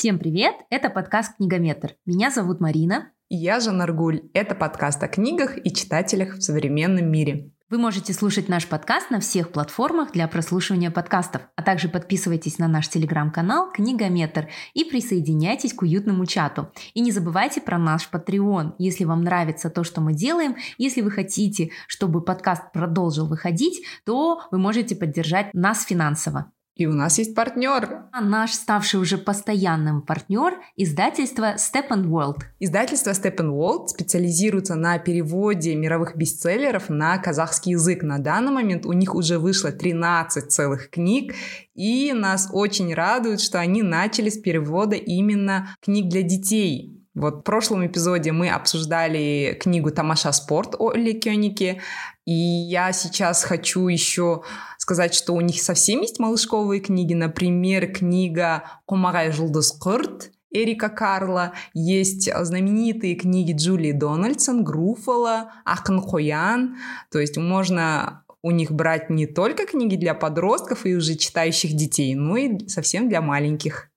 Всем привет! Это подкаст «Книгометр». Меня зовут Марина. И я Жанна Аргуль. Это подкаст о книгах и читателях в современном мире. Вы можете слушать наш подкаст на всех платформах для прослушивания подкастов, а также подписывайтесь на наш телеграм-канал «Книгометр» и присоединяйтесь к уютному чату. И не забывайте про наш Patreon. Если вам нравится то, что мы делаем, если вы хотите, чтобы подкаст продолжил выходить, то вы можете поддержать нас финансово. И у нас есть партнер. А наш ставший уже постоянным партнер – издательство Steppenwolf. Издательство Steppenwolf специализируется на переводе мировых бестселлеров на казахский язык. На данный момент у них уже вышло 13 целых книг, и нас очень радует, что они начали с перевода именно книг для детей. Вот в прошлом эпизоде мы обсуждали книгу «Тамаша спорт» о Лекёнике, и я сейчас хочу еще сказать, что у них совсем есть малышковые книги. Например, книга «Қомағай жұлдызқұрт», Эрика Карла, есть знаменитые книги Джулии Дональдсон, Груфала, Ахн Хоян. То есть можно у них брать не только книги для подростков и уже читающих детей, но и совсем для маленьких.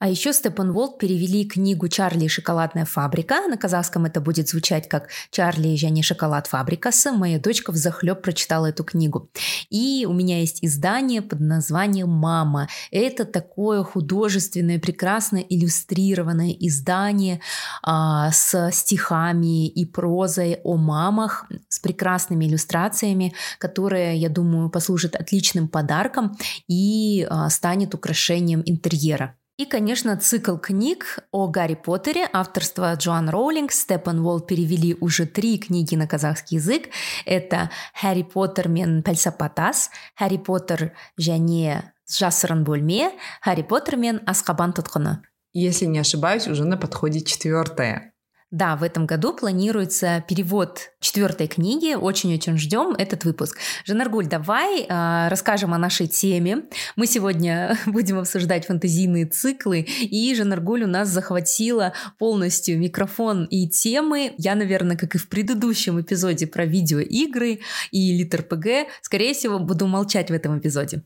А еще Steppe & World перевели книгу «Чарли и шоколадная фабрика». На казахском это будет звучать как «Чарли және шоколад фабрикасы». Моя дочка в захлеб прочитала эту книгу. И у меня есть издание под названием «Мама». Это такое художественное, прекрасно иллюстрированное издание а, с стихами и прозой о мамах, с прекрасными иллюстрациями, которые, я думаю, послужат отличным подарком и а, станет украшением интерьера. И, конечно, цикл книг о Гарри Поттере авторства Джоан Роулинг. Степан Волл перевели уже три книги на казахский язык. Это «Харри Поттер мен пәлсапатас», «Харри Поттер және жасырын бөлме», «Харри Поттер мен Аскабан тұтқыны». Если не ошибаюсь, уже на подходе четвертая. Да, в этом году планируется перевод четвертой книги. Очень-очень ждем этот выпуск. Жанаргуль, давай э, расскажем о нашей теме. Мы сегодня будем обсуждать фантазийные циклы, и Жанаргуль у нас захватила полностью микрофон и темы. Я, наверное, как и в предыдущем эпизоде про видеоигры и литр ПГ, скорее всего, буду молчать в этом эпизоде.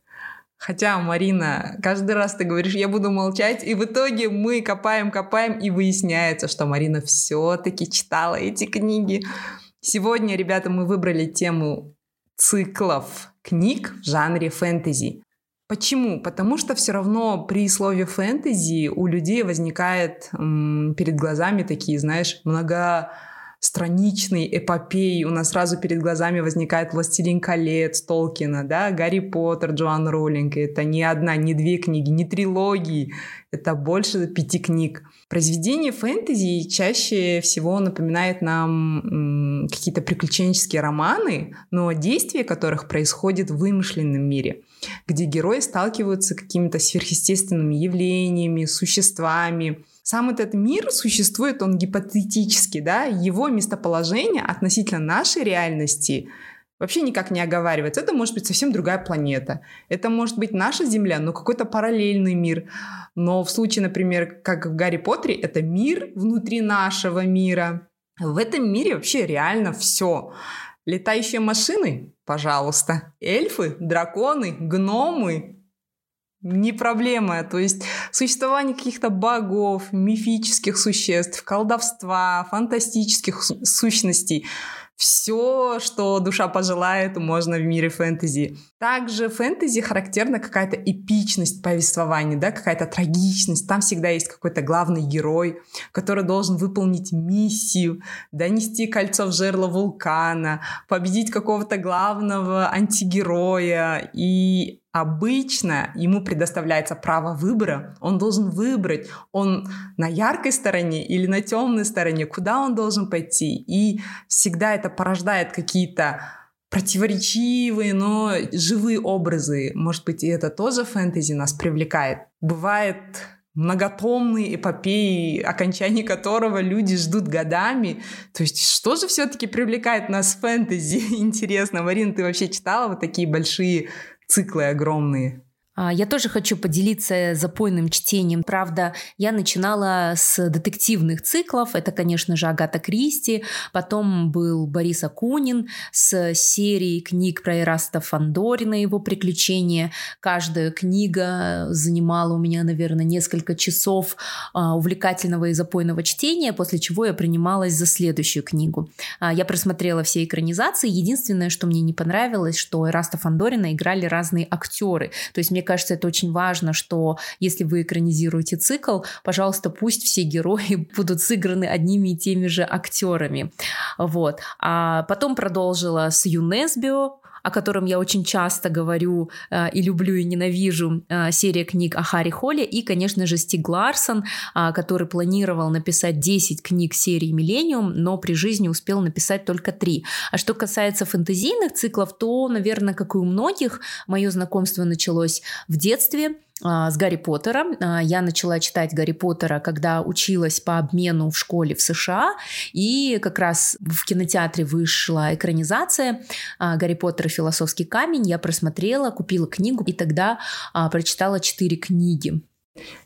Хотя, Марина, каждый раз ты говоришь, я буду молчать, и в итоге мы копаем, копаем, и выясняется, что Марина все-таки читала эти книги. Сегодня, ребята, мы выбрали тему циклов книг в жанре фэнтези. Почему? Потому что все равно при слове фэнтези у людей возникает м, перед глазами такие, знаешь, много страничной эпопеи. У нас сразу перед глазами возникает «Властелин колец» Толкина, да, «Гарри Поттер» Джоан Роллинг. Это не одна, не две книги, не трилогии. Это больше пяти книг. Произведение фэнтези чаще всего напоминает нам какие-то приключенческие романы, но действие которых происходит в вымышленном мире, где герои сталкиваются с какими-то сверхъестественными явлениями, существами, сам этот мир существует, он гипотетически, да, его местоположение относительно нашей реальности вообще никак не оговаривается. Это может быть совсем другая планета. Это может быть наша Земля, но какой-то параллельный мир. Но в случае, например, как в Гарри Поттере, это мир внутри нашего мира. В этом мире вообще реально все. Летающие машины, пожалуйста. Эльфы, драконы, гномы, не проблема. То есть существование каких-то богов, мифических существ, колдовства, фантастических сущностей — все, что душа пожелает, можно в мире фэнтези. Также фэнтези характерна какая-то эпичность повествования, да, какая-то трагичность. Там всегда есть какой-то главный герой, который должен выполнить миссию, донести кольцо в жерло вулкана, победить какого-то главного антигероя. И обычно ему предоставляется право выбора, он должен выбрать, он на яркой стороне или на темной стороне, куда он должен пойти. И всегда это порождает какие-то противоречивые, но живые образы. Может быть, и это тоже фэнтези нас привлекает. Бывает многотомные эпопеи, окончание которого люди ждут годами. То есть что же все-таки привлекает нас в фэнтези? Интересно, Марина, ты вообще читала вот такие большие циклы огромные. А, я тоже хочу поделиться запойным чтением. Правда, я начинала с детективных циклов. Это, конечно же, Агата Кристи. Потом был Борис Акунин с серией книг про Ираста Фандорина, его приключения. Каждая книга занимала у меня, наверное, несколько часов а, увлекательного и запойного чтения, после чего я принималась за следующую книгу. А, я просмотрела все экранизации. Единственное, что мне не понравилось, что Ираста Фандорина играли разные актеры. То есть мне кажется, это очень важно, что если вы экранизируете цикл, пожалуйста, пусть все герои будут сыграны одними и теми же актерами. Вот. А потом продолжила с ЮНЕСБИО, о котором я очень часто говорю э, и люблю и ненавижу, э, серия книг о Харри Холле, и, конечно же, Стиг Ларсон, э, который планировал написать 10 книг серии «Миллениум», но при жизни успел написать только 3. А что касается фэнтезийных циклов, то, наверное, как и у многих, мое знакомство началось в детстве – с Гарри Поттером. А, я начала читать Гарри Поттера, когда училась по обмену в школе в США, и как раз в кинотеатре вышла экранизация а, Гарри Поттер и философский камень. Я просмотрела, купила книгу, и тогда прочитала четыре книги.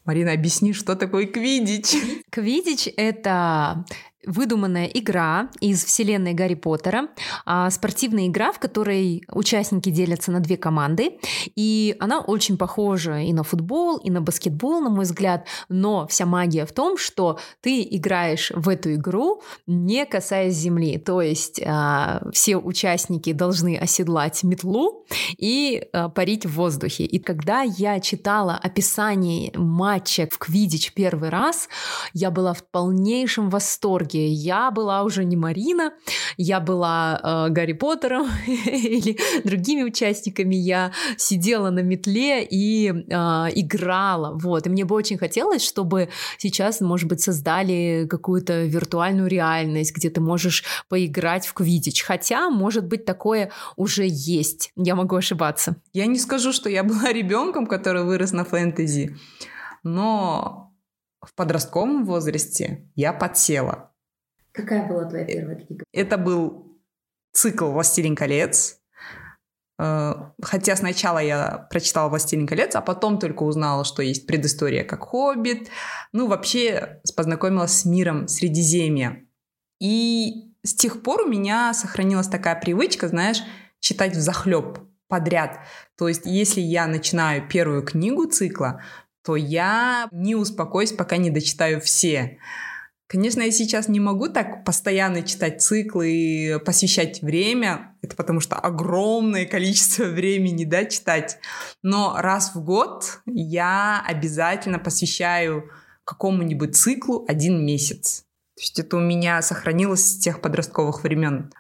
Марина, объясни, что такое квидич? Квидич — это выдуманная игра из вселенной Гарри Поттера, а, спортивная игра, в которой участники делятся на две команды, и она очень похожа и на футбол, и на баскетбол, на мой взгляд, но вся магия в том, что ты играешь в эту игру, не касаясь земли, то есть а, все участники должны оседлать метлу и а, парить в воздухе. И когда я читала описание матча в Квидич первый раз, я была в полнейшем восторге все Я была уже не Марина, я была э, Гарри Поттером или другими участниками. Я сидела на метле и э, играла. Вот. И мне бы очень хотелось, чтобы сейчас, может быть, создали какую-то виртуальную реальность, где ты можешь поиграть в квидич. Хотя, может быть, такое уже есть. Я могу ошибаться. Я не скажу, что я была ребенком, который вырос на фэнтези, но в подростковом возрасте я подсела. Какая была твоя первая книга? Это был цикл «Властелин колец». Э, хотя сначала я прочитала «Властелин колец», а потом только узнала, что есть предыстория как «Хоббит». Ну, вообще познакомилась с миром Средиземья. И с тех пор у меня сохранилась такая привычка, знаешь, читать в захлеб подряд. То есть, если я начинаю первую книгу цикла, то я не успокоюсь, пока не дочитаю все. Конечно, я сейчас не могу так постоянно читать циклы и посвящать время. Это потому что огромное количество времени, да, читать. Но раз в год я обязательно посвящаю какому-нибудь циклу один месяц. То есть это у меня сохранилось с тех подростковых времен.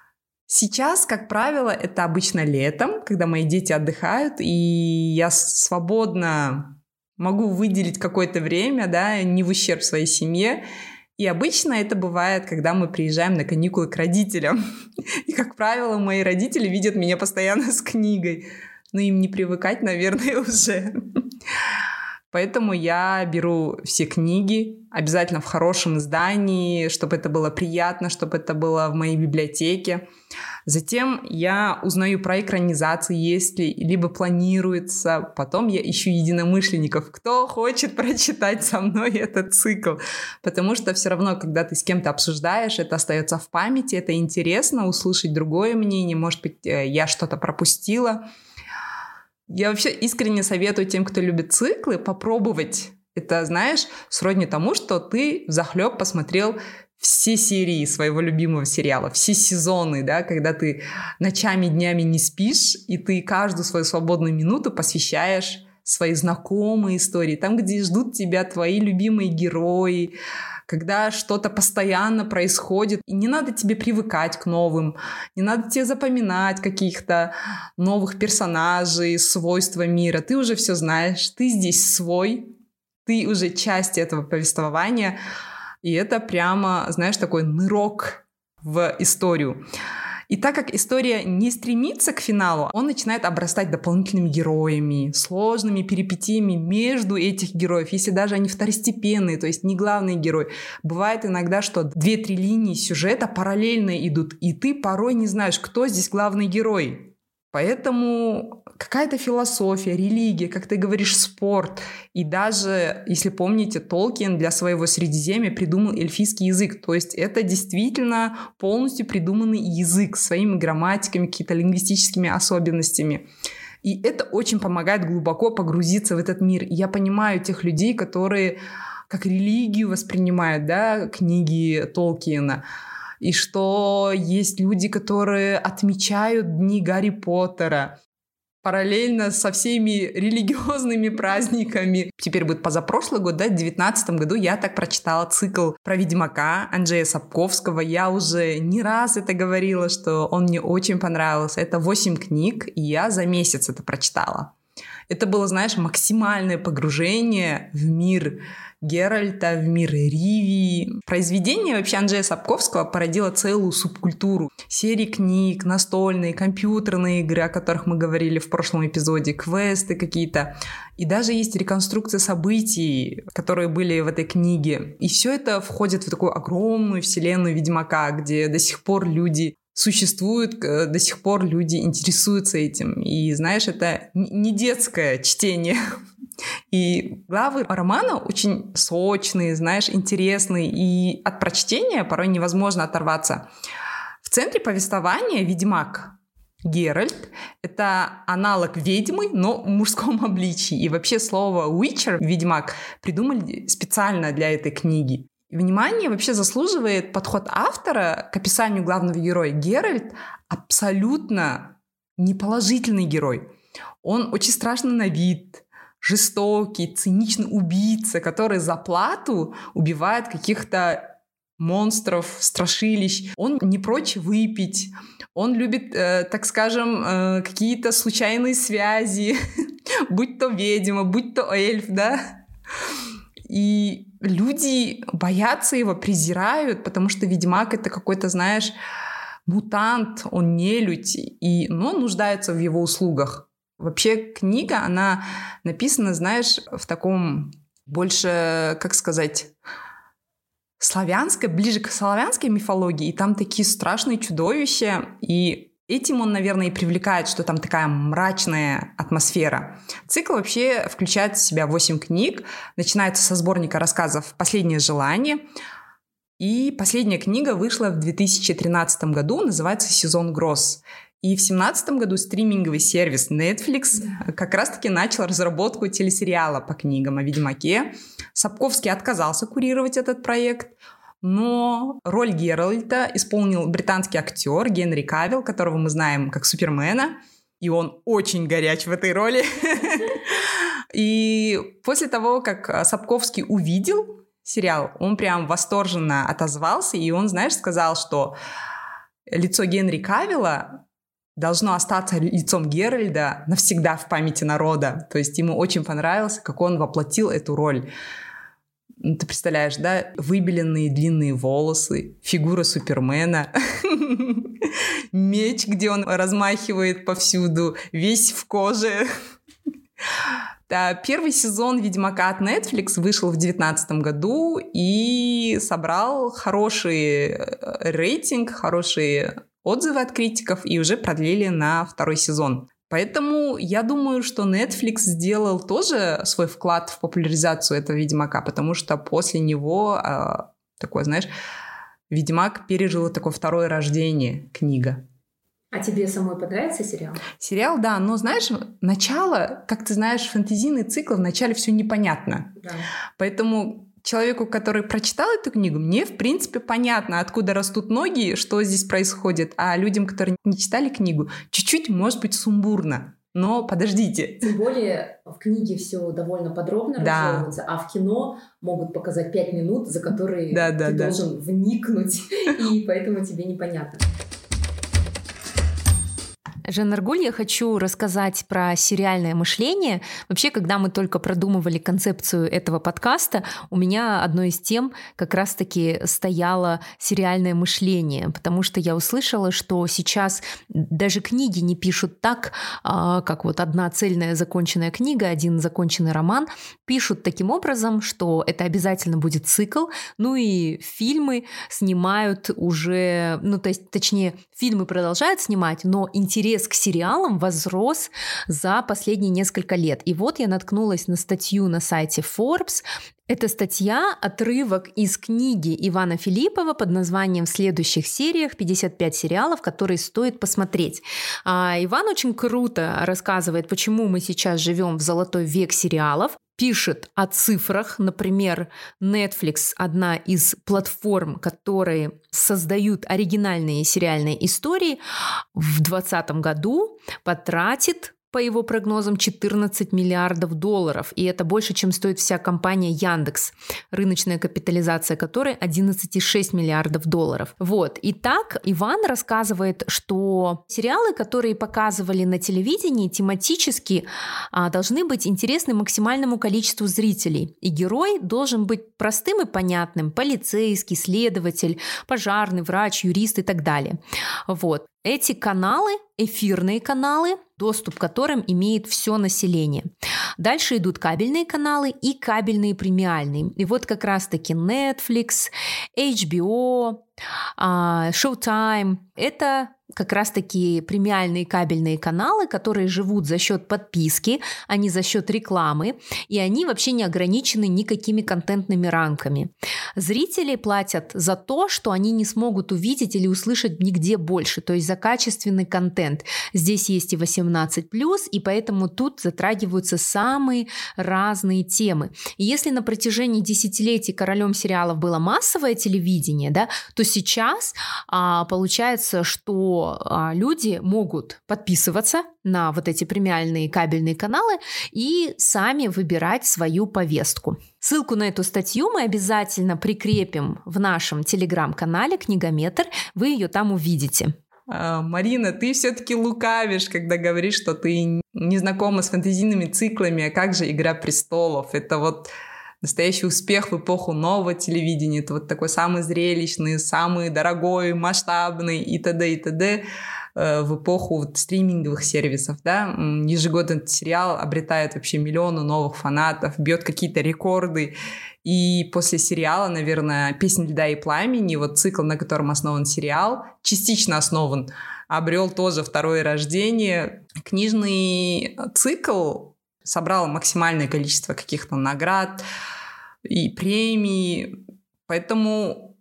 Сейчас, как правило, это обычно летом, когда мои дети отдыхают, и я свободно могу выделить какое-то время, да, не в ущерб своей семье, и обычно это бывает, когда мы приезжаем на каникулы к родителям. И, как правило, мои родители видят меня постоянно с книгой. Но им не привыкать, наверное, уже. Поэтому я беру все книги, обязательно в хорошем издании, чтобы это было приятно, чтобы это было в моей библиотеке. Затем я узнаю про экранизации, если либо планируется. Потом я ищу единомышленников, кто хочет прочитать со мной этот цикл. Потому что все равно, когда ты с кем-то обсуждаешь, это остается в памяти, это интересно услышать другое мнение. Может быть, э, я что-то пропустила. Я вообще искренне советую тем, кто любит циклы, попробовать. Это, знаешь, сродни тому, что ты захлеб посмотрел все серии своего любимого сериала, все сезоны, да, когда ты ночами, днями не спишь, и ты каждую свою свободную минуту посвящаешь свои знакомые истории, там, где ждут тебя твои любимые герои, когда что-то постоянно происходит, и не надо тебе привыкать к новым, не надо тебе запоминать каких-то новых персонажей, свойства мира, ты уже все знаешь, ты здесь свой, ты уже часть этого повествования, и это прямо, знаешь, такой нырок в историю. И так как история не стремится к финалу, он начинает обрастать дополнительными героями, сложными перипетиями между этих героев, если даже они второстепенные, то есть не главный герой. Бывает иногда, что две-три линии сюжета параллельно идут, и ты порой не знаешь, кто здесь главный герой. Поэтому какая-то философия, религия, как ты говоришь, спорт. И даже, если помните, Толкин для своего Средиземья придумал эльфийский язык. То есть это действительно полностью придуманный язык своими грамматиками, какими-то лингвистическими особенностями. И это очень помогает глубоко погрузиться в этот мир. И я понимаю тех людей, которые как религию воспринимают, да, книги Толкиена и что есть люди, которые отмечают дни Гарри Поттера параллельно со всеми религиозными праздниками. Теперь будет позапрошлый год, да, в девятнадцатом году я так прочитала цикл про Ведьмака Анджея Сапковского. Я уже не раз это говорила, что он мне очень понравился. Это восемь книг, и я за месяц это прочитала. Это было, знаешь, максимальное погружение в мир Геральта, в мир Ривии. Произведение вообще Анджея Сапковского породило целую субкультуру. Серии книг, настольные, компьютерные игры, о которых мы говорили в прошлом эпизоде, квесты какие-то. И даже есть реконструкция событий, которые были в этой книге. И все это входит в такую огромную вселенную Ведьмака, где до сих пор люди существуют, до сих пор люди интересуются этим. И знаешь, это не детское чтение. И главы романа очень сочные, знаешь, интересные, и от прочтения порой невозможно оторваться. В центре повествования ведьмак Геральт — это аналог ведьмы, но в мужском обличии. И вообще слово «witcher» — ведьмак придумали специально для этой книги. Внимание вообще заслуживает подход автора к описанию главного героя. Геральт абсолютно неположительный герой. Он очень страшный на вид, жестокий, циничный убийца, который за плату убивает каких-то монстров, страшилищ. Он не прочь выпить. Он любит, э, так скажем, э, какие-то случайные связи, будь то ведьма, будь то эльф, да. И люди боятся его, презирают, потому что ведьмак это какой-то, знаешь, мутант, он не людь, и, но он нуждается в его услугах. Вообще книга, она написана, знаешь, в таком больше, как сказать, славянской, ближе к славянской мифологии, и там такие страшные чудовища, и Этим он, наверное, и привлекает, что там такая мрачная атмосфера. Цикл вообще включает в себя 8 книг. Начинается со сборника рассказов «Последнее желание». И последняя книга вышла в 2013 году, называется «Сезон гроз». И в 2017 году стриминговый сервис Netflix как раз-таки начал разработку телесериала по книгам о Ведьмаке. Сапковский отказался курировать этот проект – но роль Геральта исполнил британский актер Генри Кавилл, которого мы знаем как Супермена, и он очень горяч в этой роли. И после того, как Сапковский увидел сериал, он прям восторженно отозвался, и он, знаешь, сказал, что лицо Генри Кавилла должно остаться лицом Геральда навсегда в памяти народа. То есть ему очень понравилось, как он воплотил эту роль. Ну, ты представляешь, да, выбеленные длинные волосы, фигура Супермена, меч, где он размахивает повсюду, весь в коже. Первый сезон «Ведьмака» от Netflix вышел в 2019 году и собрал хороший э, рейтинг, хорошие отзывы от критиков и уже продлили на второй сезон. Поэтому я думаю, что Netflix сделал тоже свой вклад в популяризацию этого Ведьмака, потому что после него э, такое, знаешь, Ведьмак пережил такое второе рождение, книга. А тебе самой понравился сериал? Сериал, да, но знаешь, начало, как ты знаешь, фэнтезийный цикл, в начале все непонятно. Да. Поэтому человеку, который прочитал эту книгу, мне, в принципе, понятно, откуда растут ноги, что здесь происходит. А людям, которые не читали книгу, чуть-чуть, может быть, сумбурно. Но подождите. Тем более в книге все довольно подробно да. разжевывается, а в кино могут показать пять минут, за которые да, да, ты да. должен вникнуть, и поэтому тебе непонятно. Жен Аргуль, я хочу рассказать про сериальное мышление. Вообще, когда мы только продумывали концепцию этого подкаста, у меня одной из тем как раз-таки стояло сериальное мышление, потому что я услышала, что сейчас даже книги не пишут так, а, как вот одна цельная законченная книга, один законченный роман, пишут таким образом, что это обязательно будет цикл, ну и фильмы снимают уже, ну то есть, точнее, фильмы продолжают снимать, но интерес интерес к сериалам возрос за последние несколько лет. И вот я наткнулась на статью на сайте Forbes, это статья – отрывок из книги Ивана Филиппова под названием «В следующих сериях 55 сериалов, которые стоит посмотреть». А Иван очень круто рассказывает, почему мы сейчас живем в золотой век сериалов, пишет о цифрах. Например, Netflix – одна из платформ, которые создают оригинальные сериальные истории, в 2020 году потратит по его прогнозам, 14 миллиардов долларов. И это больше, чем стоит вся компания Яндекс, рыночная капитализация которой 11,6 миллиардов долларов. Вот. И так Иван рассказывает, что сериалы, которые показывали на телевидении, тематически а, должны быть интересны максимальному количеству зрителей. И герой должен быть простым и понятным. Полицейский, следователь, пожарный, врач, юрист и так далее. Вот. Эти каналы, эфирные каналы, доступ к которым имеет все население. Дальше идут кабельные каналы и кабельные премиальные. И вот как раз-таки Netflix, HBO, а, Showtime – это как раз-таки премиальные кабельные каналы, которые живут за счет подписки, а не за счет рекламы, и они вообще не ограничены никакими контентными рамками. Зрители платят за то, что они не смогут увидеть или услышать нигде больше, то есть за качественный контент. Здесь есть и 18+, и поэтому тут затрагиваются самые разные темы. И если на протяжении десятилетий королем сериалов было массовое телевидение, да, то сейчас а, получается, что а, люди могут подписываться на вот эти премиальные кабельные каналы и сами выбирать свою повестку. Ссылку на эту статью мы обязательно прикрепим в нашем телеграм-канале «Книгометр». Вы ее там увидите. А, Марина, ты все-таки лукавишь, когда говоришь, что ты не знакома с фэнтезийными циклами, а как же «Игра престолов»? Это вот настоящий успех в эпоху нового телевидения. Это вот такой самый зрелищный, самый дорогой, масштабный и т.д. и т.д. Э, в эпоху вот стриминговых сервисов, да, ежегодно этот сериал обретает вообще миллионы новых фанатов, бьет какие-то рекорды, и после сериала, наверное, «Песня льда и пламени», вот цикл, на котором основан сериал, частично основан, обрел тоже второе рождение. Книжный цикл собрал максимальное количество каких-то наград и премий, поэтому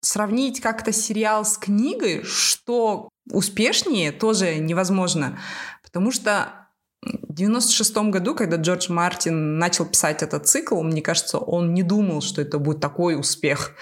сравнить как-то сериал с книгой, что успешнее, тоже невозможно, потому что в 96 году, когда Джордж Мартин начал писать этот цикл, мне кажется, он не думал, что это будет такой успех.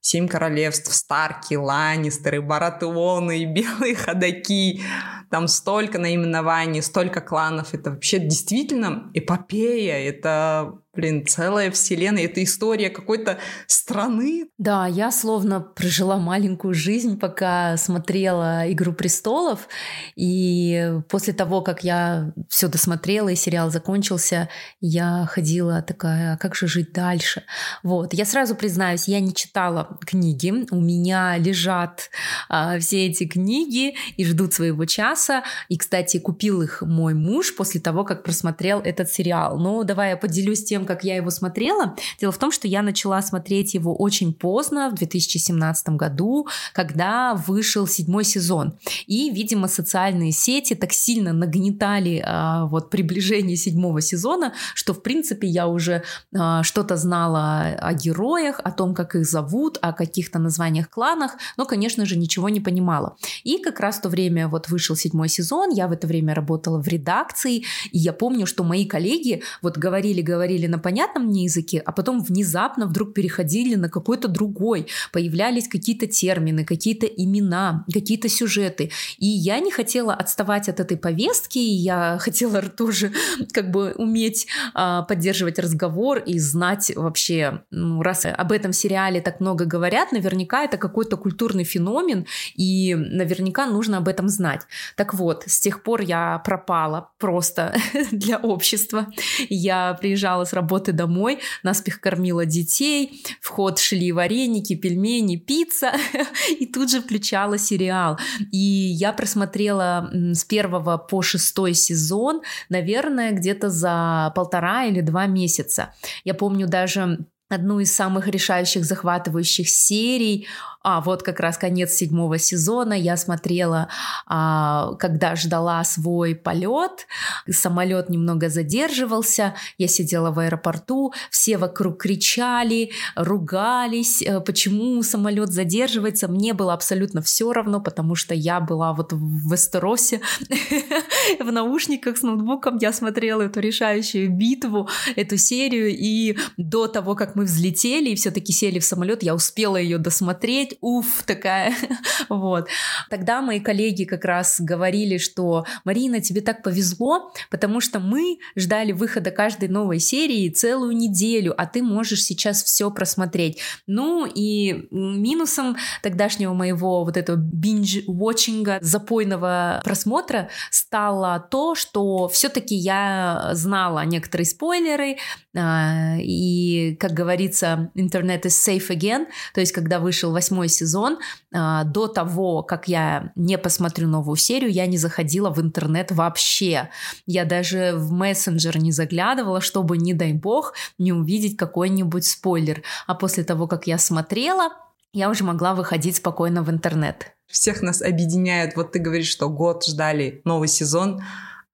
Семь королевств, Старки, Ланнистеры, Баратеоны, Белые ходаки. Там столько наименований, столько кланов. Это вообще действительно эпопея. Это блин, целая вселенная, это история какой-то страны. Да, я словно прожила маленькую жизнь, пока смотрела «Игру престолов», и после того, как я все досмотрела и сериал закончился, я ходила такая, а как же жить дальше? Вот, я сразу признаюсь, я не читала книги, у меня лежат а, все эти книги и ждут своего часа, и, кстати, купил их мой муж после того, как просмотрел этот сериал. Ну, давай я поделюсь тем, тем, как я его смотрела. Дело в том, что я начала смотреть его очень поздно, в 2017 году, когда вышел седьмой сезон. И, видимо, социальные сети так сильно нагнетали а, вот приближение седьмого сезона, что, в принципе, я уже а, что-то знала о героях, о том, как их зовут, о каких-то названиях кланах, но, конечно же, ничего не понимала. И как раз в то время вот вышел седьмой сезон, я в это время работала в редакции, и я помню, что мои коллеги вот говорили-говорили на понятном мне языке, а потом внезапно вдруг переходили на какой-то другой, появлялись какие-то термины, какие-то имена, какие-то сюжеты. И я не хотела отставать от этой повестки, я хотела тоже как бы уметь а, поддерживать разговор и знать вообще, ну, раз об этом сериале так много говорят, наверняка это какой-то культурный феномен, и наверняка нужно об этом знать. Так вот, с тех пор я пропала просто для общества. Я приезжала с работы домой, наспех кормила детей, в ход шли вареники, пельмени, пицца, и тут же включала сериал. И я просмотрела с первого по шестой сезон, наверное, где-то за полтора или два месяца. Я помню даже одну из самых решающих, захватывающих серий. А вот как раз конец седьмого сезона я смотрела, а, когда ждала свой полет, самолет немного задерживался, я сидела в аэропорту, все вокруг кричали, ругались, э, почему самолет задерживается, мне было абсолютно все равно, потому что я была вот в Вестеросе в наушниках с ноутбуком, я смотрела эту решающую битву, эту серию, и до того, как мы взлетели и все-таки сели в самолет, я успела ее досмотреть, уф, такая, вот. Тогда мои коллеги как раз говорили, что Марина, тебе так повезло, потому что мы ждали выхода каждой новой серии целую неделю, а ты можешь сейчас все просмотреть. Ну и минусом тогдашнего моего вот этого binge-watching, запойного просмотра стало то, что все-таки я знала некоторые спойлеры, а, и, как говорится, интернет is safe again, то есть когда вышел восьмой сезон, а, до того, как я не посмотрю новую серию, я не заходила в интернет вообще. Я даже в мессенджер не заглядывала, чтобы, не дай бог, не увидеть какой-нибудь спойлер. А после того, как я смотрела, я уже могла выходить спокойно в интернет. Всех нас объединяет, вот ты говоришь, что год ждали новый сезон,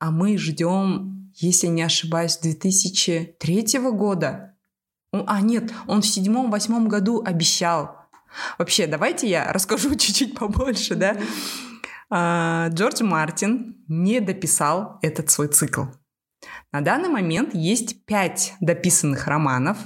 а мы ждем, если не ошибаюсь, 2003 года. А нет, он в седьмом-восьмом году обещал. Вообще, давайте я расскажу чуть-чуть побольше, да. А, Джордж Мартин не дописал этот свой цикл. На данный момент есть пять дописанных романов.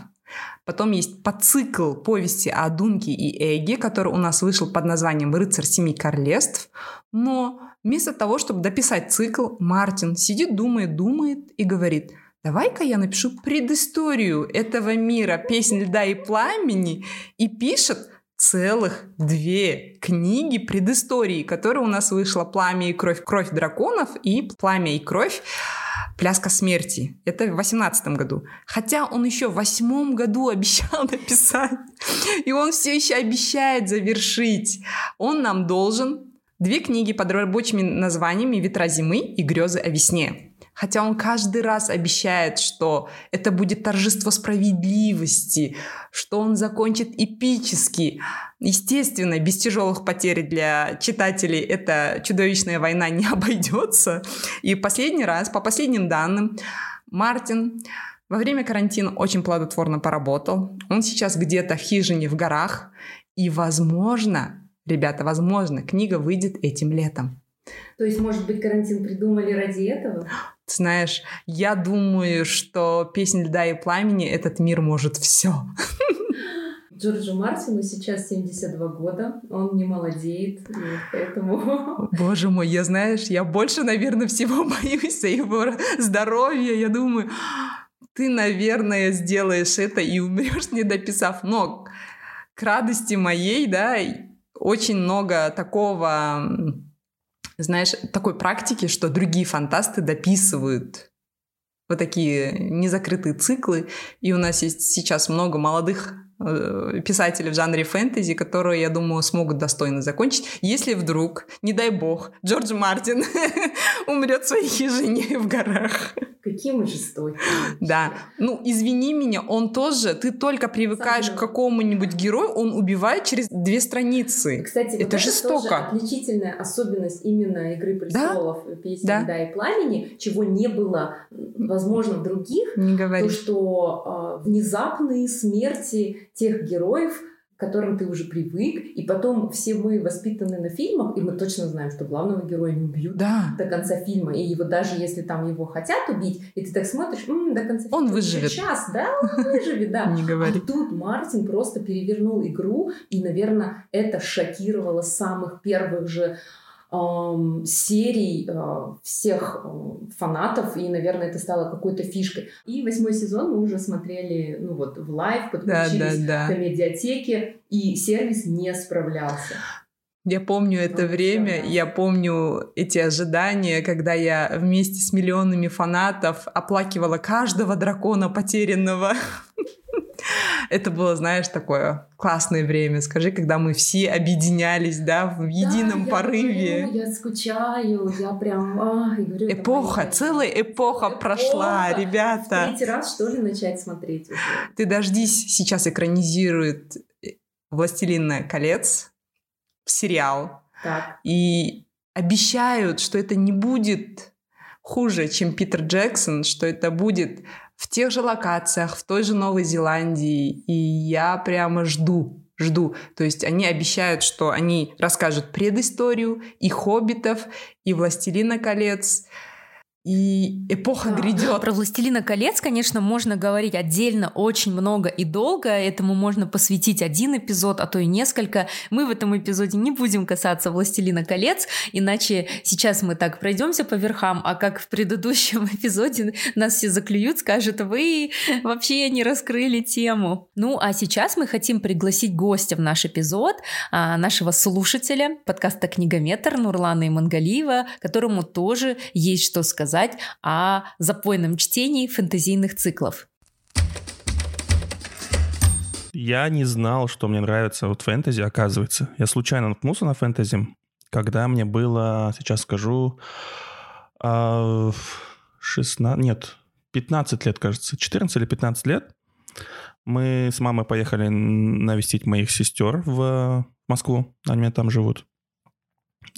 Потом есть подцикл повести о Дунке и Эге, который у нас вышел под названием «Рыцарь семи королевств». Но вместо того, чтобы дописать цикл, Мартин сидит, думает, думает и говорит – давай-ка я напишу предысторию этого мира «Песнь льда и пламени» и пишет целых две книги предыстории, которые у нас вышла «Пламя и кровь. Кровь драконов» и «Пламя и кровь. Пляска смерти». Это в восемнадцатом году. Хотя он еще в восьмом году обещал написать. И он все еще обещает завершить. Он нам должен две книги под рабочими названиями «Ветра зимы» и «Грезы о весне». Хотя он каждый раз обещает, что это будет торжество справедливости, что он закончит эпически. Естественно, без тяжелых потерь для читателей эта чудовищная война не обойдется. И последний раз, по последним данным, Мартин во время карантина очень плодотворно поработал. Он сейчас где-то в хижине в горах. И, возможно, ребята, возможно, книга выйдет этим летом. То есть, может быть, карантин придумали ради этого? знаешь, я думаю, что «Песнь льда и пламени» этот мир может все. Джорджу Мартину сейчас 72 года, он не молодеет, поэтому... Боже мой, я, знаешь, я больше, наверное, всего боюсь за его здоровье. Я думаю, ты, наверное, сделаешь это и умрешь, не дописав. Но к радости моей, да, очень много такого знаешь, такой практики, что другие фантасты дописывают вот такие незакрытые циклы. И у нас есть сейчас много молодых Э, писатели в жанре фэнтези, которые, я думаю, смогут достойно закончить, если вдруг, не дай бог, Джордж Мартин умрет своей хижине в горах. Какие мы жестокие. Да. Ну, извини меня, он тоже, ты только привыкаешь Сам, к какому-нибудь герою, он убивает через две страницы. Кстати, это вот жестоко. Это тоже отличительная особенность именно «Игры престолов», да? песни да. «Да» и «Пламени», чего не было, возможно, в других. Не говори. То, что э, внезапные смерти тех героев, к которым ты уже привык, и потом все мы воспитаны на фильмах, и мы точно знаем, что главного героя не убьют да. до конца фильма, и его даже если там его хотят убить, и ты так смотришь, м-м, до конца он фильма выживет. час, да, он выживет, да. Не говори. А тут Мартин просто перевернул игру, и, наверное, это шокировало самых первых же серий э, всех э, фанатов, и, наверное, это стало какой-то фишкой. И восьмой сезон мы уже смотрели, ну вот, в live, подключились да, да, да. к медиатеке, и сервис не справлялся. Я помню это время, я помню эти ожидания, когда я вместе с миллионами фанатов оплакивала каждого дракона потерянного. Это было, знаешь, такое классное время. Скажи, когда мы все объединялись, да, в едином да, порыве. Я, говорю, я скучаю, я прям... А, я говорю, эпоха, целая эпоха, эпоха прошла, ребята. В третий раз, что ли, начать смотреть уже? Ты дождись, сейчас экранизирует «Властелин колец» сериал. Так. И обещают, что это не будет хуже, чем Питер Джексон, что это будет в тех же локациях, в той же Новой Зеландии. И я прямо жду, жду. То есть они обещают, что они расскажут предысторию и «Хоббитов», и «Властелина колец», и эпоха да. грядет. Про «Властелина колец», конечно, можно говорить отдельно очень много и долго. Этому можно посвятить один эпизод, а то и несколько. Мы в этом эпизоде не будем касаться «Властелина колец», иначе сейчас мы так пройдемся по верхам, а как в предыдущем эпизоде нас все заклюют, скажут, вы вообще не раскрыли тему. Ну, а сейчас мы хотим пригласить гостя в наш эпизод, а, нашего слушателя подкаста «Книгометр» Нурлана Имангалиева, которому тоже есть что сказать рассказать о запойном чтении фэнтезийных циклов. Я не знал, что мне нравится вот фэнтези, оказывается. Я случайно наткнулся на фэнтези, когда мне было, сейчас скажу, 16, а, нет, 15 лет, кажется, 14 или 15 лет. Мы с мамой поехали навестить моих сестер в Москву, они там живут.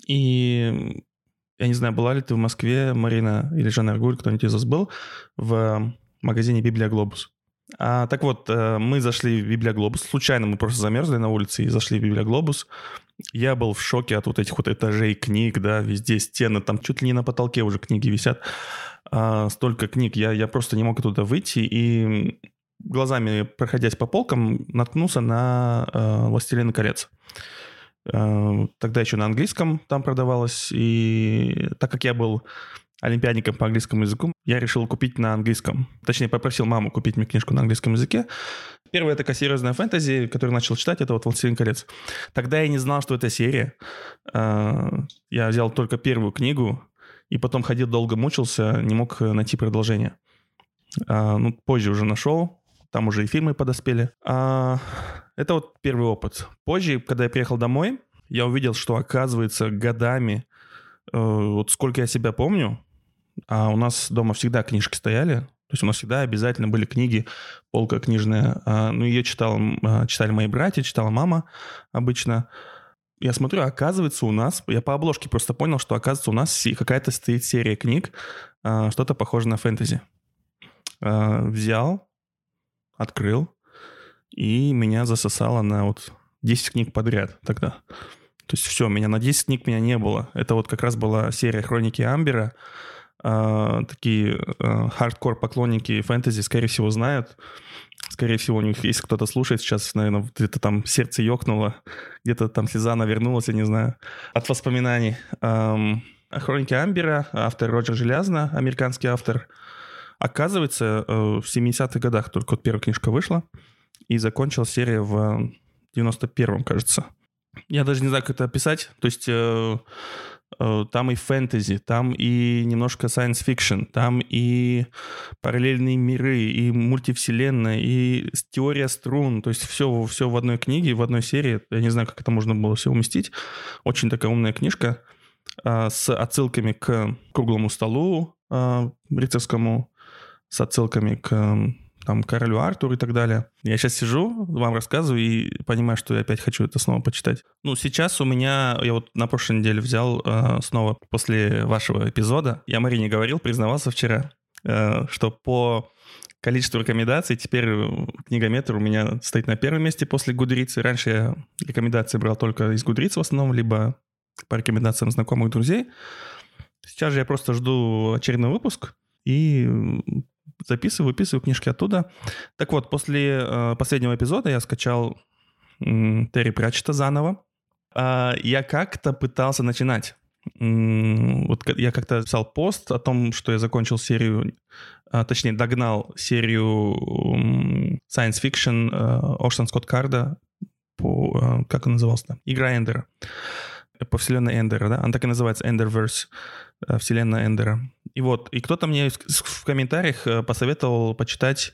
И я не знаю, была ли ты в Москве, Марина или Жанна Аргуль, кто-нибудь из вас был, в магазине «Библия Глобус». А, так вот, э, мы зашли в «Библия Глобус». Случайно мы просто замерзли на улице и зашли в «Библия Глобус». Я был в шоке от вот этих вот этажей книг, да, везде стены, там чуть ли не на потолке уже книги висят. А, столько книг, я, я просто не мог оттуда выйти, и глазами, проходясь по полкам, наткнулся на э, «Властелин колец». Э, тогда еще на английском там продавалось. И так как я был олимпиадником по английскому языку, я решил купить на английском. Точнее, попросил маму купить мне книжку на английском языке. Первая такая серьезная фэнтези, которую начал читать, это вот «Властелин колец». Тогда я не знал, что это серия. Э, я взял только первую книгу, и потом ходил долго мучился, не мог найти продолжение. Э, ну, позже уже нашел, там уже и фильмы подоспели. А, это вот первый опыт. Позже, когда я приехал домой, я увидел, что оказывается годами, э, вот сколько я себя помню, а у нас дома всегда книжки стояли, то есть у нас всегда обязательно были книги, полка книжная. А, ну, ее читал, а, читали мои братья, читала мама обычно. Я смотрю, оказывается, у нас, я по обложке просто понял, что оказывается у нас какая-то стоит серия книг, а, что-то похоже на фэнтези. Взял, открыл, и меня засосало на вот 10 книг подряд тогда. То есть все, меня на 10 книг меня не было. Это вот как раз была серия «Хроники Амбера». А, такие а, хардкор-поклонники фэнтези, скорее всего, знают. Скорее всего, у них, если кто-то слушает сейчас, наверное, где-то там сердце ёкнуло, где-то там слеза навернулась, я не знаю, от воспоминаний. «Хроники Амбера», автор Роджер Желязно, американский автор – Оказывается, э, в 70-х годах только вот первая книжка вышла, и закончилась серия в 91-м, кажется. Я даже не знаю, как это описать. То есть э, э, там и фэнтези, там и немножко science fiction, там и параллельные миры, и мультивселенная, и теория струн. То есть все, все в одной книге, в одной серии. Я не знаю, как это можно было все уместить. Очень такая умная книжка с отсылками к круглому столу рыцарскому, с отсылками к там, королю Артуру и так далее. Я сейчас сижу, вам рассказываю и понимаю, что я опять хочу это снова почитать. Ну, сейчас у меня, я вот на прошлой неделе взял э, снова после вашего эпизода, я Марине говорил, признавался вчера, э, что по количеству рекомендаций теперь книгометр у меня стоит на первом месте после Гудрицы. Раньше я рекомендации брал только из Гудрицы в основном, либо по рекомендациям знакомых друзей. Сейчас же я просто жду очередной выпуск и записываю, выписываю книжки оттуда. Так вот, после э, последнего эпизода я скачал э, Терри Пратчета заново. Э, я как-то пытался начинать. Э, вот я как-то писал пост о том, что я закончил серию, э, точнее, догнал серию э, science fiction э, Оушен Скотт Карда по, э, как он назывался Игра Эндера. По вселенной Эндера, да? Она так и называется, Enderverse, э, вселенная Эндера. И вот, и кто-то мне в комментариях э, посоветовал почитать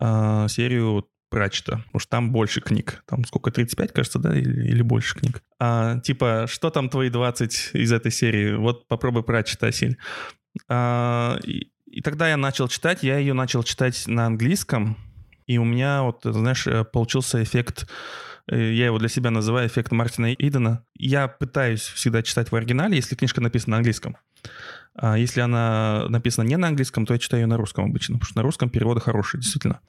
э, серию потому что там больше книг. Там сколько, 35, кажется, да, или, или больше книг. А, типа, что там твои 20 из этой серии? Вот попробуй Пратчета, Асиль. А, и, и тогда я начал читать, я ее начал читать на английском, и у меня вот, знаешь, э, получился эффект я его для себя называю эффект Мартина Идена. Я пытаюсь всегда читать в оригинале, если книжка написана на английском. А если она написана не на английском, то я читаю ее на русском обычно, потому что на русском переводы хорошие, действительно.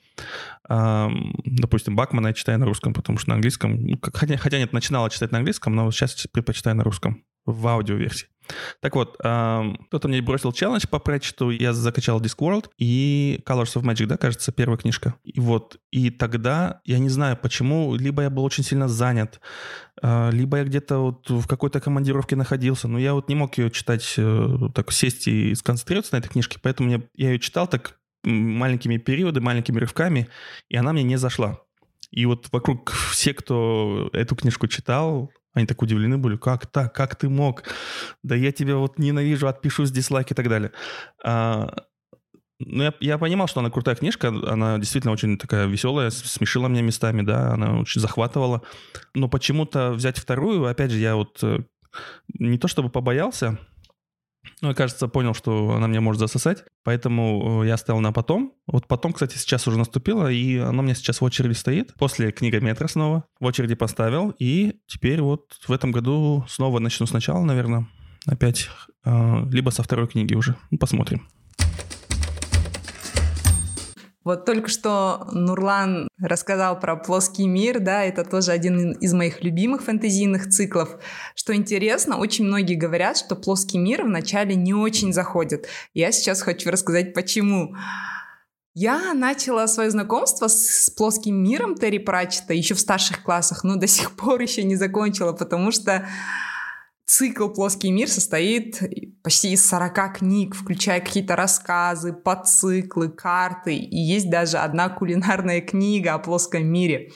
А, допустим, Бакмана я читаю на русском, потому что на английском... Ну, хотя, хотя нет, начинала читать на английском, но сейчас предпочитаю на русском в аудиоверсии. Так вот, кто-то мне бросил челлендж по Пратчету, я закачал Discworld и Colors of Magic, да, кажется, первая книжка. И вот, и тогда, я не знаю почему, либо я был очень сильно занят, а, либо я где-то вот в какой-то командировке находился, но я вот не мог ее читать, э, так сесть и сконцентрироваться на этой книжке, поэтому мне, я ее читал так маленькими периодами, маленькими рывками, и она мне не зашла. И вот вокруг все, кто эту книжку читал, они так удивлены были, как так, как ты мог? Да я тебя вот ненавижу, отпишу с дизлайк и так далее. А, ну, я, я понимал, что она крутая книжка, она действительно очень такая веселая, смешила меня местами, да, она очень захватывала. Но почему-то взять вторую, опять же, я вот э, не то чтобы побоялся, ну, я, кажется, понял, что она меня может засосать, поэтому э, я оставил на потом. Вот потом, кстати, сейчас уже наступило, и она у меня сейчас в очереди стоит. После книгометра снова в очереди поставил, и теперь вот в этом году снова начну сначала, наверное, опять, э, либо со второй книги уже. Ну, посмотрим. Вот только что Нурлан рассказал про плоский мир, да, это тоже один из моих любимых фэнтезийных циклов. Что интересно, очень многие говорят, что плоский мир вначале не очень заходит. Я сейчас хочу рассказать, почему. Я начала свое знакомство с, с плоским миром Терри Пратчета еще в старших классах, но до сих пор еще не закончила, потому что Цикл «Плоский мир» состоит почти из 40 книг, включая какие-то рассказы, подциклы, карты. И есть даже одна кулинарная книга о плоском мире.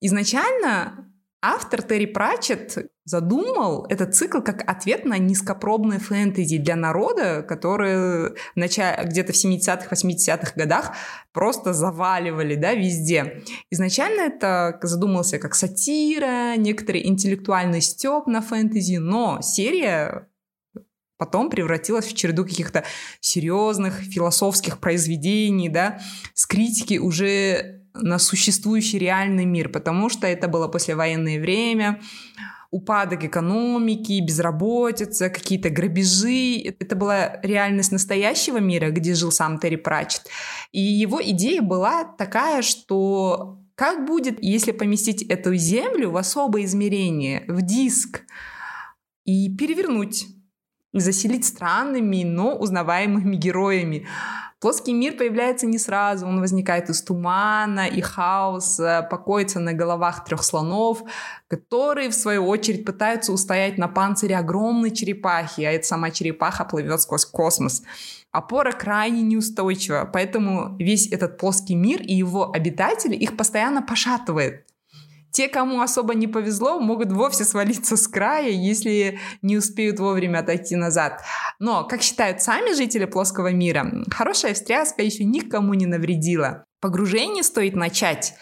Изначально автор Терри Пратчетт задумал этот цикл как ответ на низкопробное фэнтези для народа, которые где-то в 70-х, 80-х годах просто заваливали да, везде. Изначально это задумался как сатира, некоторый интеллектуальный степ на фэнтези, но серия потом превратилась в череду каких-то серьезных философских произведений, да, с критики уже на существующий реальный мир, потому что это было послевоенное время, упадок экономики, безработица, какие-то грабежи. Это была реальность настоящего мира, где жил сам Терри Пратчетт. И его идея была такая, что как будет, если поместить эту землю в особое измерение, в диск, и перевернуть, заселить странными, но узнаваемыми героями. Плоский мир появляется не сразу, он возникает из тумана и хаоса, покоится на головах трех слонов, которые, в свою очередь, пытаются устоять на панцире огромной черепахи, а эта сама черепаха плывет сквозь космос. Опора крайне неустойчива, поэтому весь этот плоский мир и его обитатели их постоянно пошатывает. Те, кому особо не повезло, могут вовсе свалиться с края, если не успеют вовремя отойти назад. Но, как считают сами жители плоского мира, хорошая встряска еще никому не навредила. Погружение стоит начать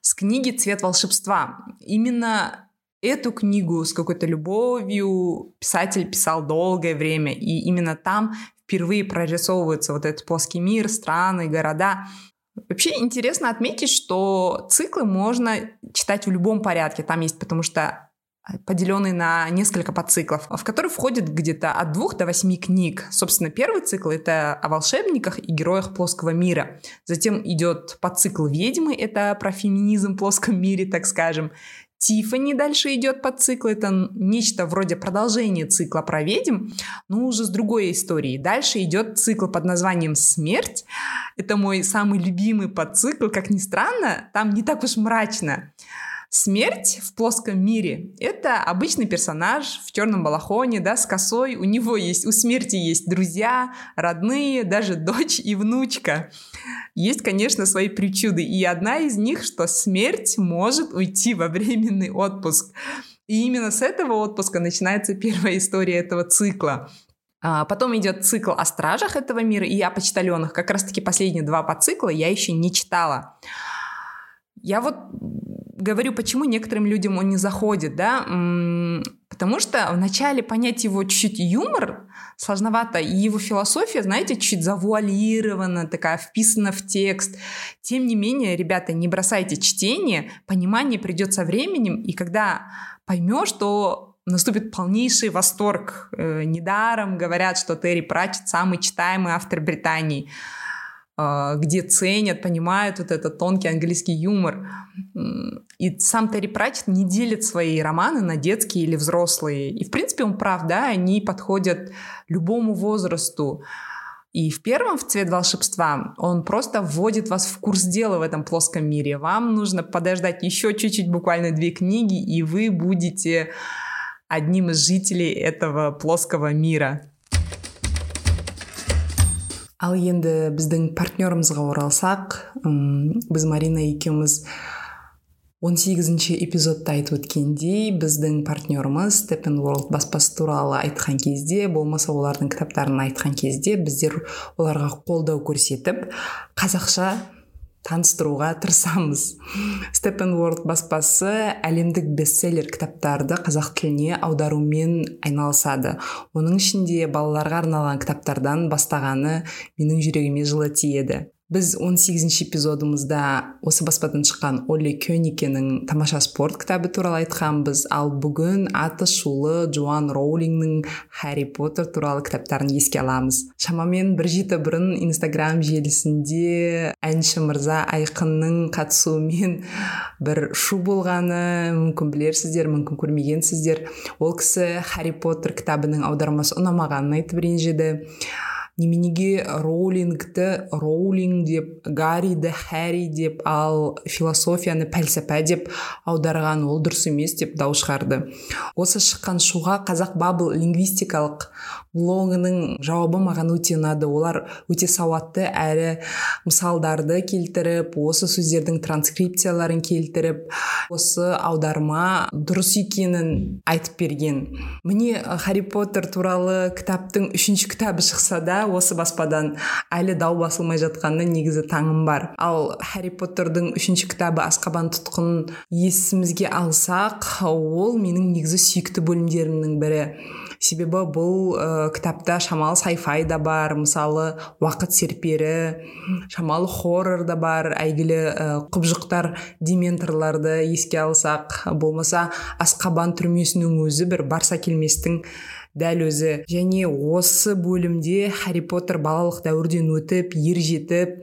с книги «Цвет волшебства». Именно эту книгу с какой-то любовью писатель писал долгое время, и именно там впервые прорисовывается вот этот плоский мир, страны, города. Вообще интересно отметить, что циклы можно читать в любом порядке. Там есть, потому что э, поделенный на несколько подциклов, в которые входит где-то от двух до восьми книг. Собственно, первый цикл — это о волшебниках и героях плоского мира. Затем идет подцикл «Ведьмы» — это про феминизм в плоском мире, так скажем. Тифани дальше идет по циклу. Это нечто вроде продолжения цикла про ведьм, но уже с другой историей. Дальше идет цикл под названием «Смерть». Это мой самый любимый подцикл. Как ни странно, там не так уж мрачно. Смерть в плоском мире — это обычный персонаж в черном балахоне, да, с косой. У него есть, у смерти есть друзья, родные, даже дочь и внучка. Есть, конечно, свои причуды, и одна из них, что смерть может уйти во временный отпуск. И именно с этого отпуска начинается первая история этого цикла. А потом идет цикл о стражах этого мира и о почтальонах. Как раз-таки последние два по цикла я еще не читала. Я вот говорю, почему некоторым людям он не заходит, да, потому что вначале понять его чуть-чуть юмор сложновато, и его философия, знаете, чуть завуалирована, такая вписана в текст. Тем не менее, ребята, не бросайте чтение, понимание придет со временем, и когда поймешь, то наступит полнейший восторг. Э, недаром говорят, что Терри Пратчет самый читаемый автор Британии. А, где ценят, понимают вот этот тонкий английский юмор. И сам Терри Пратчет не делит свои романы на детские или взрослые. И, в принципе, он прав, да, они подходят любому возрасту. И в первом в «Цвет волшебства» он просто вводит вас в курс дела в этом плоском мире. Вам нужно подождать еще чуть-чуть, буквально две книги, и вы будете одним из жителей этого плоского мира. Ал енді біздің партнерымызға оралсақ біз марина екеуміз 18-ші эпизодта айтып өткендей біздің партнерымыз World баспасы туралы айтқан кезде болмаса олардың кітаптарын айтқан кезде біздер оларға қолдау көрсетіп қазақша таныстыруға тырысамыз. World баспасы әлемдік бестселлер кітаптарды қазақ тіліне аударумен айналысады. Оның ішінде балаларға арналған кітаптардан бастағаны менің жүрегіме жылы тиеді. Біз 18 эпизодымызда осы баспадан шыққан олли кёникенің тамаша спорт кітабы туралы айтқанбыз ал бүгін аты шулы джоан роулингнің харри поттер туралы кітаптарын еске аламыз шамамен бір жеті бұрын инстаграм желісінде әнші мырза айқынның қатысуымен бір шу болғаны мүмкін білерсіздер мүмкін көрмегенсіздер ол кісі харри поттер кітабының аудармасы ұнамағанын айтып ренжіді неменеге роулингті роулинг деп гарриді харри деп ал философияны пәлсапа деп аударған ол дұрыс емес деп дау шығарды. Осы шыққан шуға қазақ bubble лингвистикалық блогының жауабы маған өте ұнады. Олар өте сауатты әрі мысалдарды келтіріп осы сөздердің транскрипцияларын келтіріп осы аударма дұрыс екенін айтып берген. Міне харри поттер туралы кітаптың үшінші кітабы шықса да осы баспадан әлі дау басылмай жатқанына негізі таңым бар. Ал харри поттердің үшінші кітабы асқабан тұтқынын есімізге алсақ ол менің негізі сүйікті бөлімдерімнің бірі. Себебі бұл ә, кітапта шамалы сайфай да бар мысалы уақыт серпері шамалы хоррор да бар әйгілі ә, құбыжықтар дементорларды еске алсақ болмаса асқабан түрмесінің өзі бір барса келместің дәл өзі. Және осы бөлімде харри поттер балалық дәуірден өтіп ер жетіп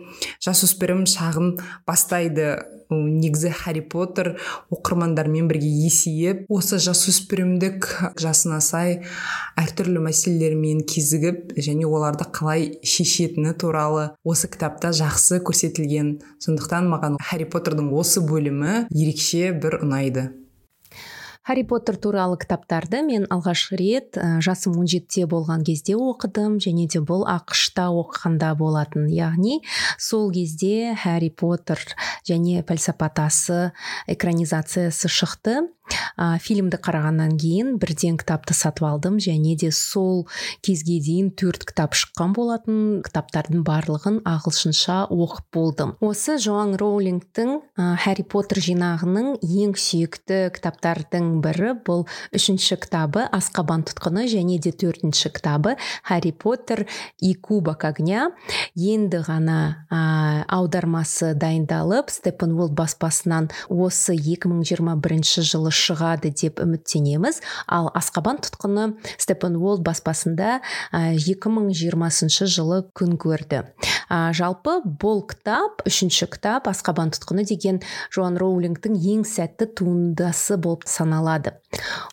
жасөспірім шағын бастайды. Негізі харри поттер оқырмандармен бірге есейіп осы жасөспірімдік жасына сай әртүрлі мәселелермен кезігіп және оларды қалай шешетіні туралы осы кітапта жақсы көрсетілген. Сондықтан маған харри поттердің осы бөлімі ерекше бір ұнайды. Харри поттер туралы кітаптарды мен алғаш рет жасым 17-те болған кезде оқыдым және де бұл ақшта оқығанда болатын. Яғни сол кезде харри поттер және пәлсапа тасы экранизациясы шықты. Ә, фильмді қарағаннан кейін бірден кітапты сатып алдым және де сол кезге дейін төрт кітап шыққан болатын кітаптардың барлығын ағылшынша оқып болдым. Осы жоан роулингтің ә, харри поттер жинағының ең сүйікті кітаптардың бірі бұл үшінші кітабы асқабан тұтқыны және де төртінші кітабы харри поттер и кубок огня енді ғана ә, аудармасы дайындалып степенволд баспасынан осы 2021 жылы шығады деп үміттенеміз. Ал асқабан тұтқыны степен уолд баспасында екі мың жиырмасыншы жылы күн көрді. Жалпы бұл кітап үшінші кітап асқабан тұтқыны деген жоан роулингтің ең сәтті туындысы болып саналады.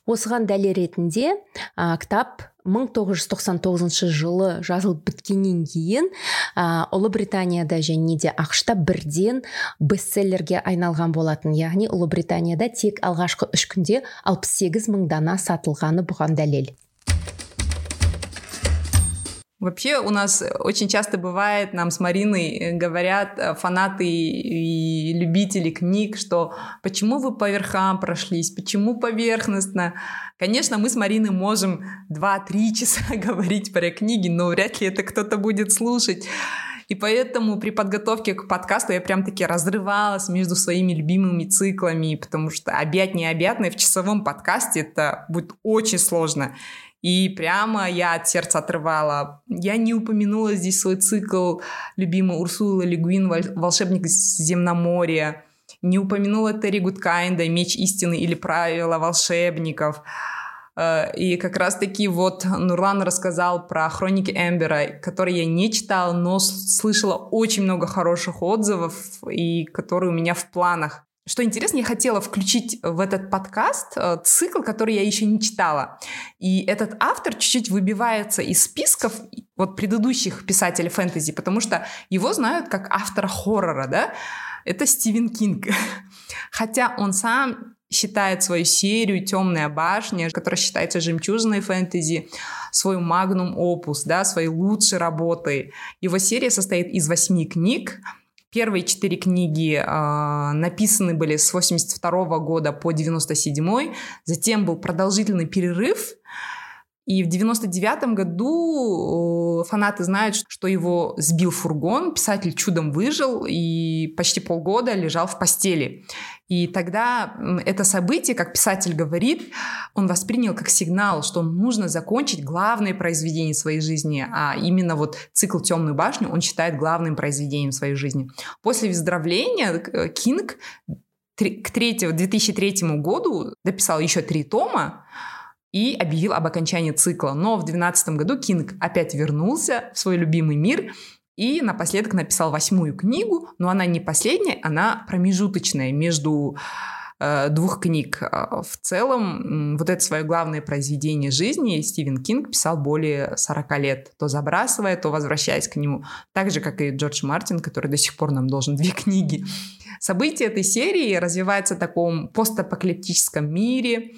Осыған дәлел ретінде кітап 1999 жылы жазылып біткеннен кейін ә, ұлыбританияда және де ақшта бірден бестселлерге айналған болатын. Яғни ұлыбританияда тек алғашқы үш күнде 68 мың дана сатылғаны бұған дәлел. Вообще у нас очень часто бывает, нам с Мариной э, говорят э, фанаты и любители книг, что почему вы по верхам прошлись, почему поверхностно. Конечно, мы с Мариной можем 2-3 часа говорить про книги, но вряд ли это кто-то будет слушать. И поэтому при подготовке к подкасту я прям таки разрывалась между своими любимыми циклами, потому что объять необъятное в часовом подкасте это будет очень сложно. И прямо я от сердца отрывала. Я не упомянула здесь свой цикл любимый Урсула Легуин «Волшебник земноморья». Не упомянула Терри Гудкайнда «Меч истины» или «Правила волшебников». Э, и как раз-таки вот Нурлан рассказал про хроники Эмбера, которые я не читала, но слышала очень много хороших отзывов, и которые у меня в планах. Что интересно, я хотела включить в этот подкаст э, цикл, который я еще не читала. И этот автор чуть-чуть выбивается из списков вот предыдущих писателей фэнтези, потому что его знают как автора хоррора, да? Это Стивен Кинг. Хотя он сам считает свою серию «Темная башня», которая считается жемчужиной фэнтези, свой магнум опус, да, своей лучшей работой. Его серия состоит из восьми книг, Первые четыре книги э, написаны были с 82 года по 97 затем был продолжительный перерыв, и в 99 году э, фанаты знают, что его сбил фургон, писатель чудом выжил и почти полгода лежал в постели. И тогда это событие, как писатель говорит, он воспринял как сигнал, что нужно закончить главное произведение своей жизни, а именно вот цикл «Темную башню» он считает главным произведением своей жизни. После выздоровления э, Кинг к 3, 2003 году дописал еще три тома, и объявил об окончании цикла. Но в 2012 году Кинг опять вернулся в свой любимый мир и напоследок написал восьмую книгу, но она не последняя, она промежуточная между э, двух книг. А, в целом, вот это свое главное произведение жизни Стивен Кинг писал более 40 лет, то забрасывая, то возвращаясь к нему. Так же, как и Джордж Мартин, который до сих пор нам должен две книги. События этой серии развиваются в таком постапокалиптическом мире,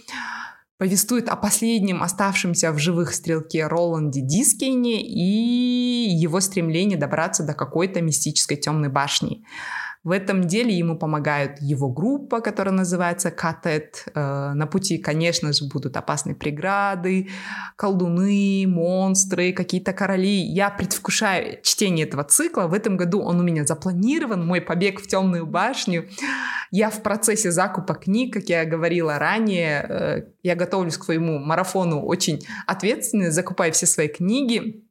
повествует о последнем оставшемся в живых стрелке Роланде Дискейне и его стремлении добраться до какой-то мистической темной башни. В этом деле ему помогают его группа, которая называется Катет. Э, на пути, конечно же, будут опасные преграды, колдуны, монстры, какие-то короли. Я предвкушаю чтение этого цикла. В этом году он у меня запланирован, мой побег в темную башню. Я в процессе закупа книг, как я говорила ранее, э, я готовлюсь к своему марафону очень ответственно, закупаю все свои книги.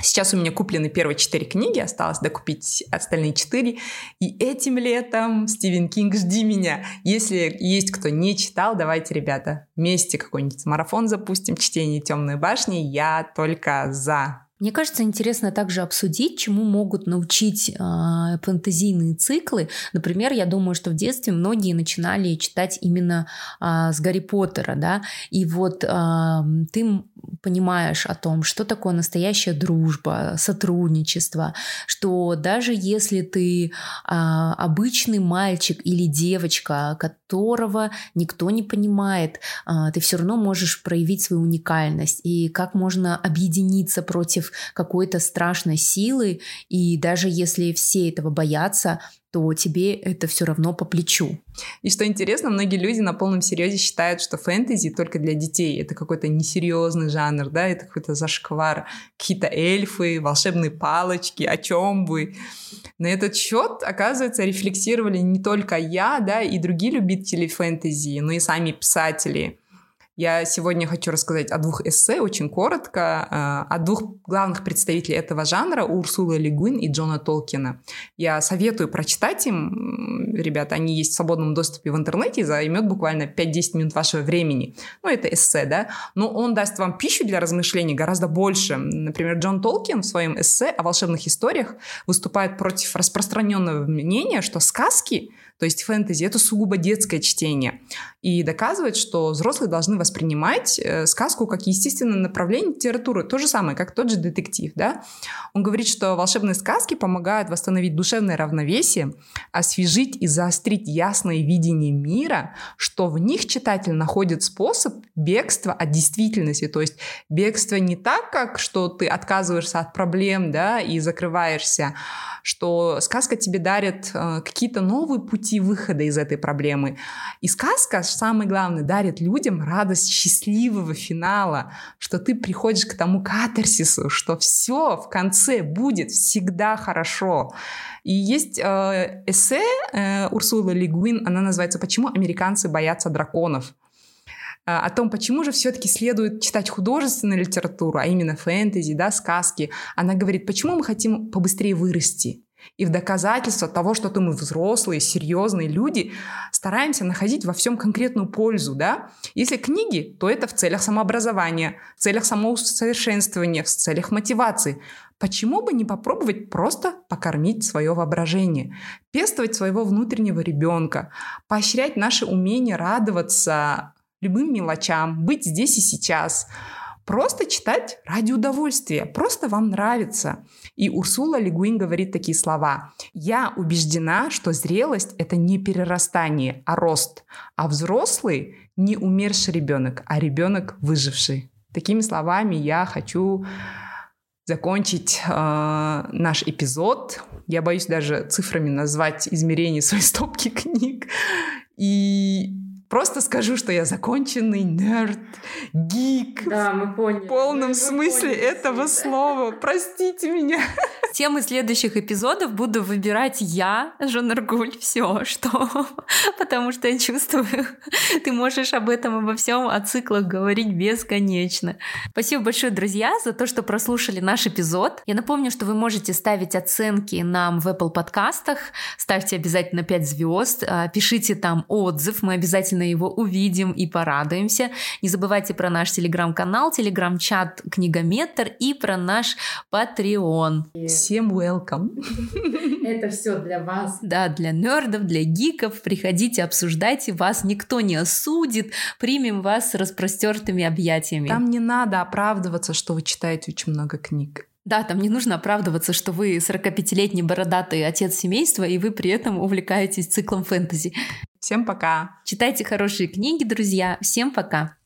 Сейчас у меня куплены первые четыре книги, осталось докупить остальные четыре. И этим летом, Стивен Кинг, жди меня. Если есть кто не читал, давайте, ребята, вместе какой-нибудь марафон запустим, чтение «Темной башни». Я только за. Мне кажется, интересно также обсудить, чему могут научить э, фэнтезийные циклы. Например, я думаю, что в детстве многие начинали читать именно э, с Гарри Поттера, да, и вот э, ты понимаешь о том, что такое настоящая дружба, сотрудничество, что даже если ты э, обычный мальчик или девочка, которого никто не понимает, э, ты все равно можешь проявить свою уникальность и как можно объединиться против какой-то страшной силы, и даже если все этого боятся, то тебе это все равно по плечу. И что интересно, многие люди на полном серьезе считают, что фэнтези только для детей. Это какой-то несерьезный жанр, да, это какой-то зашквар. Какие-то эльфы, волшебные палочки, о чем вы. На этот счет, оказывается, рефлексировали не только я, да, и другие любители фэнтези, но и сами писатели. Я сегодня хочу рассказать о двух эссе, очень коротко, э, о двух главных представителей этого жанра, Урсула Легуин и Джона Толкина. Я советую прочитать им, ребята, они есть в свободном доступе в интернете, займет буквально 5-10 минут вашего времени. Ну, это эссе, да, но он даст вам пищу для размышлений гораздо больше. Например, Джон Толкин в своем эссе о волшебных историях выступает против распространенного мнения, что сказки то есть фэнтези — это сугубо детское чтение. И доказывает, что взрослые должны воспринимать э, сказку как естественное направление литературы. То же самое, как тот же детектив. Да? Он говорит, что волшебные сказки помогают восстановить душевное равновесие, освежить и заострить ясное видение мира, что в них читатель находит способ бегства от действительности. То есть бегство не так, как что ты отказываешься от проблем да, и закрываешься, что сказка тебе дарит э, какие-то новые пути выхода из этой проблемы. И сказка, самое главное, дарит людям радость радость счастливого финала, что ты приходишь к тому катарсису, что все в конце будет всегда хорошо. И есть э, эссе э, Урсулы Лигуин, она называется «Почему американцы боятся драконов?» э, о том, почему же все-таки следует читать художественную литературу, а именно фэнтези, да, сказки. Она говорит, почему мы хотим побыстрее вырасти. И в доказательство того, что мы взрослые, серьезные люди, стараемся находить во всем конкретную пользу, да? Если книги, то это в целях самообразования, в целях самоусовершенствования, в целях мотивации. Почему бы не попробовать просто покормить свое воображение, пестовать своего внутреннего ребенка, поощрять наше умение радоваться любым мелочам, быть здесь и сейчас, Просто читать ради удовольствия, просто вам нравится. И Урсула Лигуин говорит такие слова. «Я убеждена, что зрелость — это не перерастание, а рост. А взрослый — не умерший ребенок, а ребенок выживший». Такими словами я хочу закончить э, наш эпизод. Я боюсь даже цифрами назвать измерение своей стопки книг. И Просто скажу, что я законченный нерд, гик. Да, мы поняли. В полном мы, смысле поняли, этого слова. Простите меня. Темы следующих эпизодов буду выбирать я, Жанаргуль, все, что, потому что я чувствую, ты можешь об этом обо всем, о циклах говорить бесконечно. Спасибо большое, друзья, за то, что прослушали наш эпизод. Я напомню, что вы можете ставить оценки нам в Apple подкастах, ставьте обязательно 5 звезд, а, пишите там отзыв, мы обязательно его увидим и порадуемся. Не забывайте про наш телеграм-канал, телеграм-чат Книгометр и про наш Patreon. Всем welcome. Это все для вас. Да, для нердов, для гиков. Приходите, обсуждайте. Вас никто не осудит. Примем вас с распростертыми объятиями. Там не надо оправдываться, что вы читаете очень много книг. Да, там не нужно оправдываться, что вы 45-летний бородатый отец семейства, и вы при этом увлекаетесь циклом фэнтези. Всем пока. Читайте хорошие книги, друзья. Всем пока.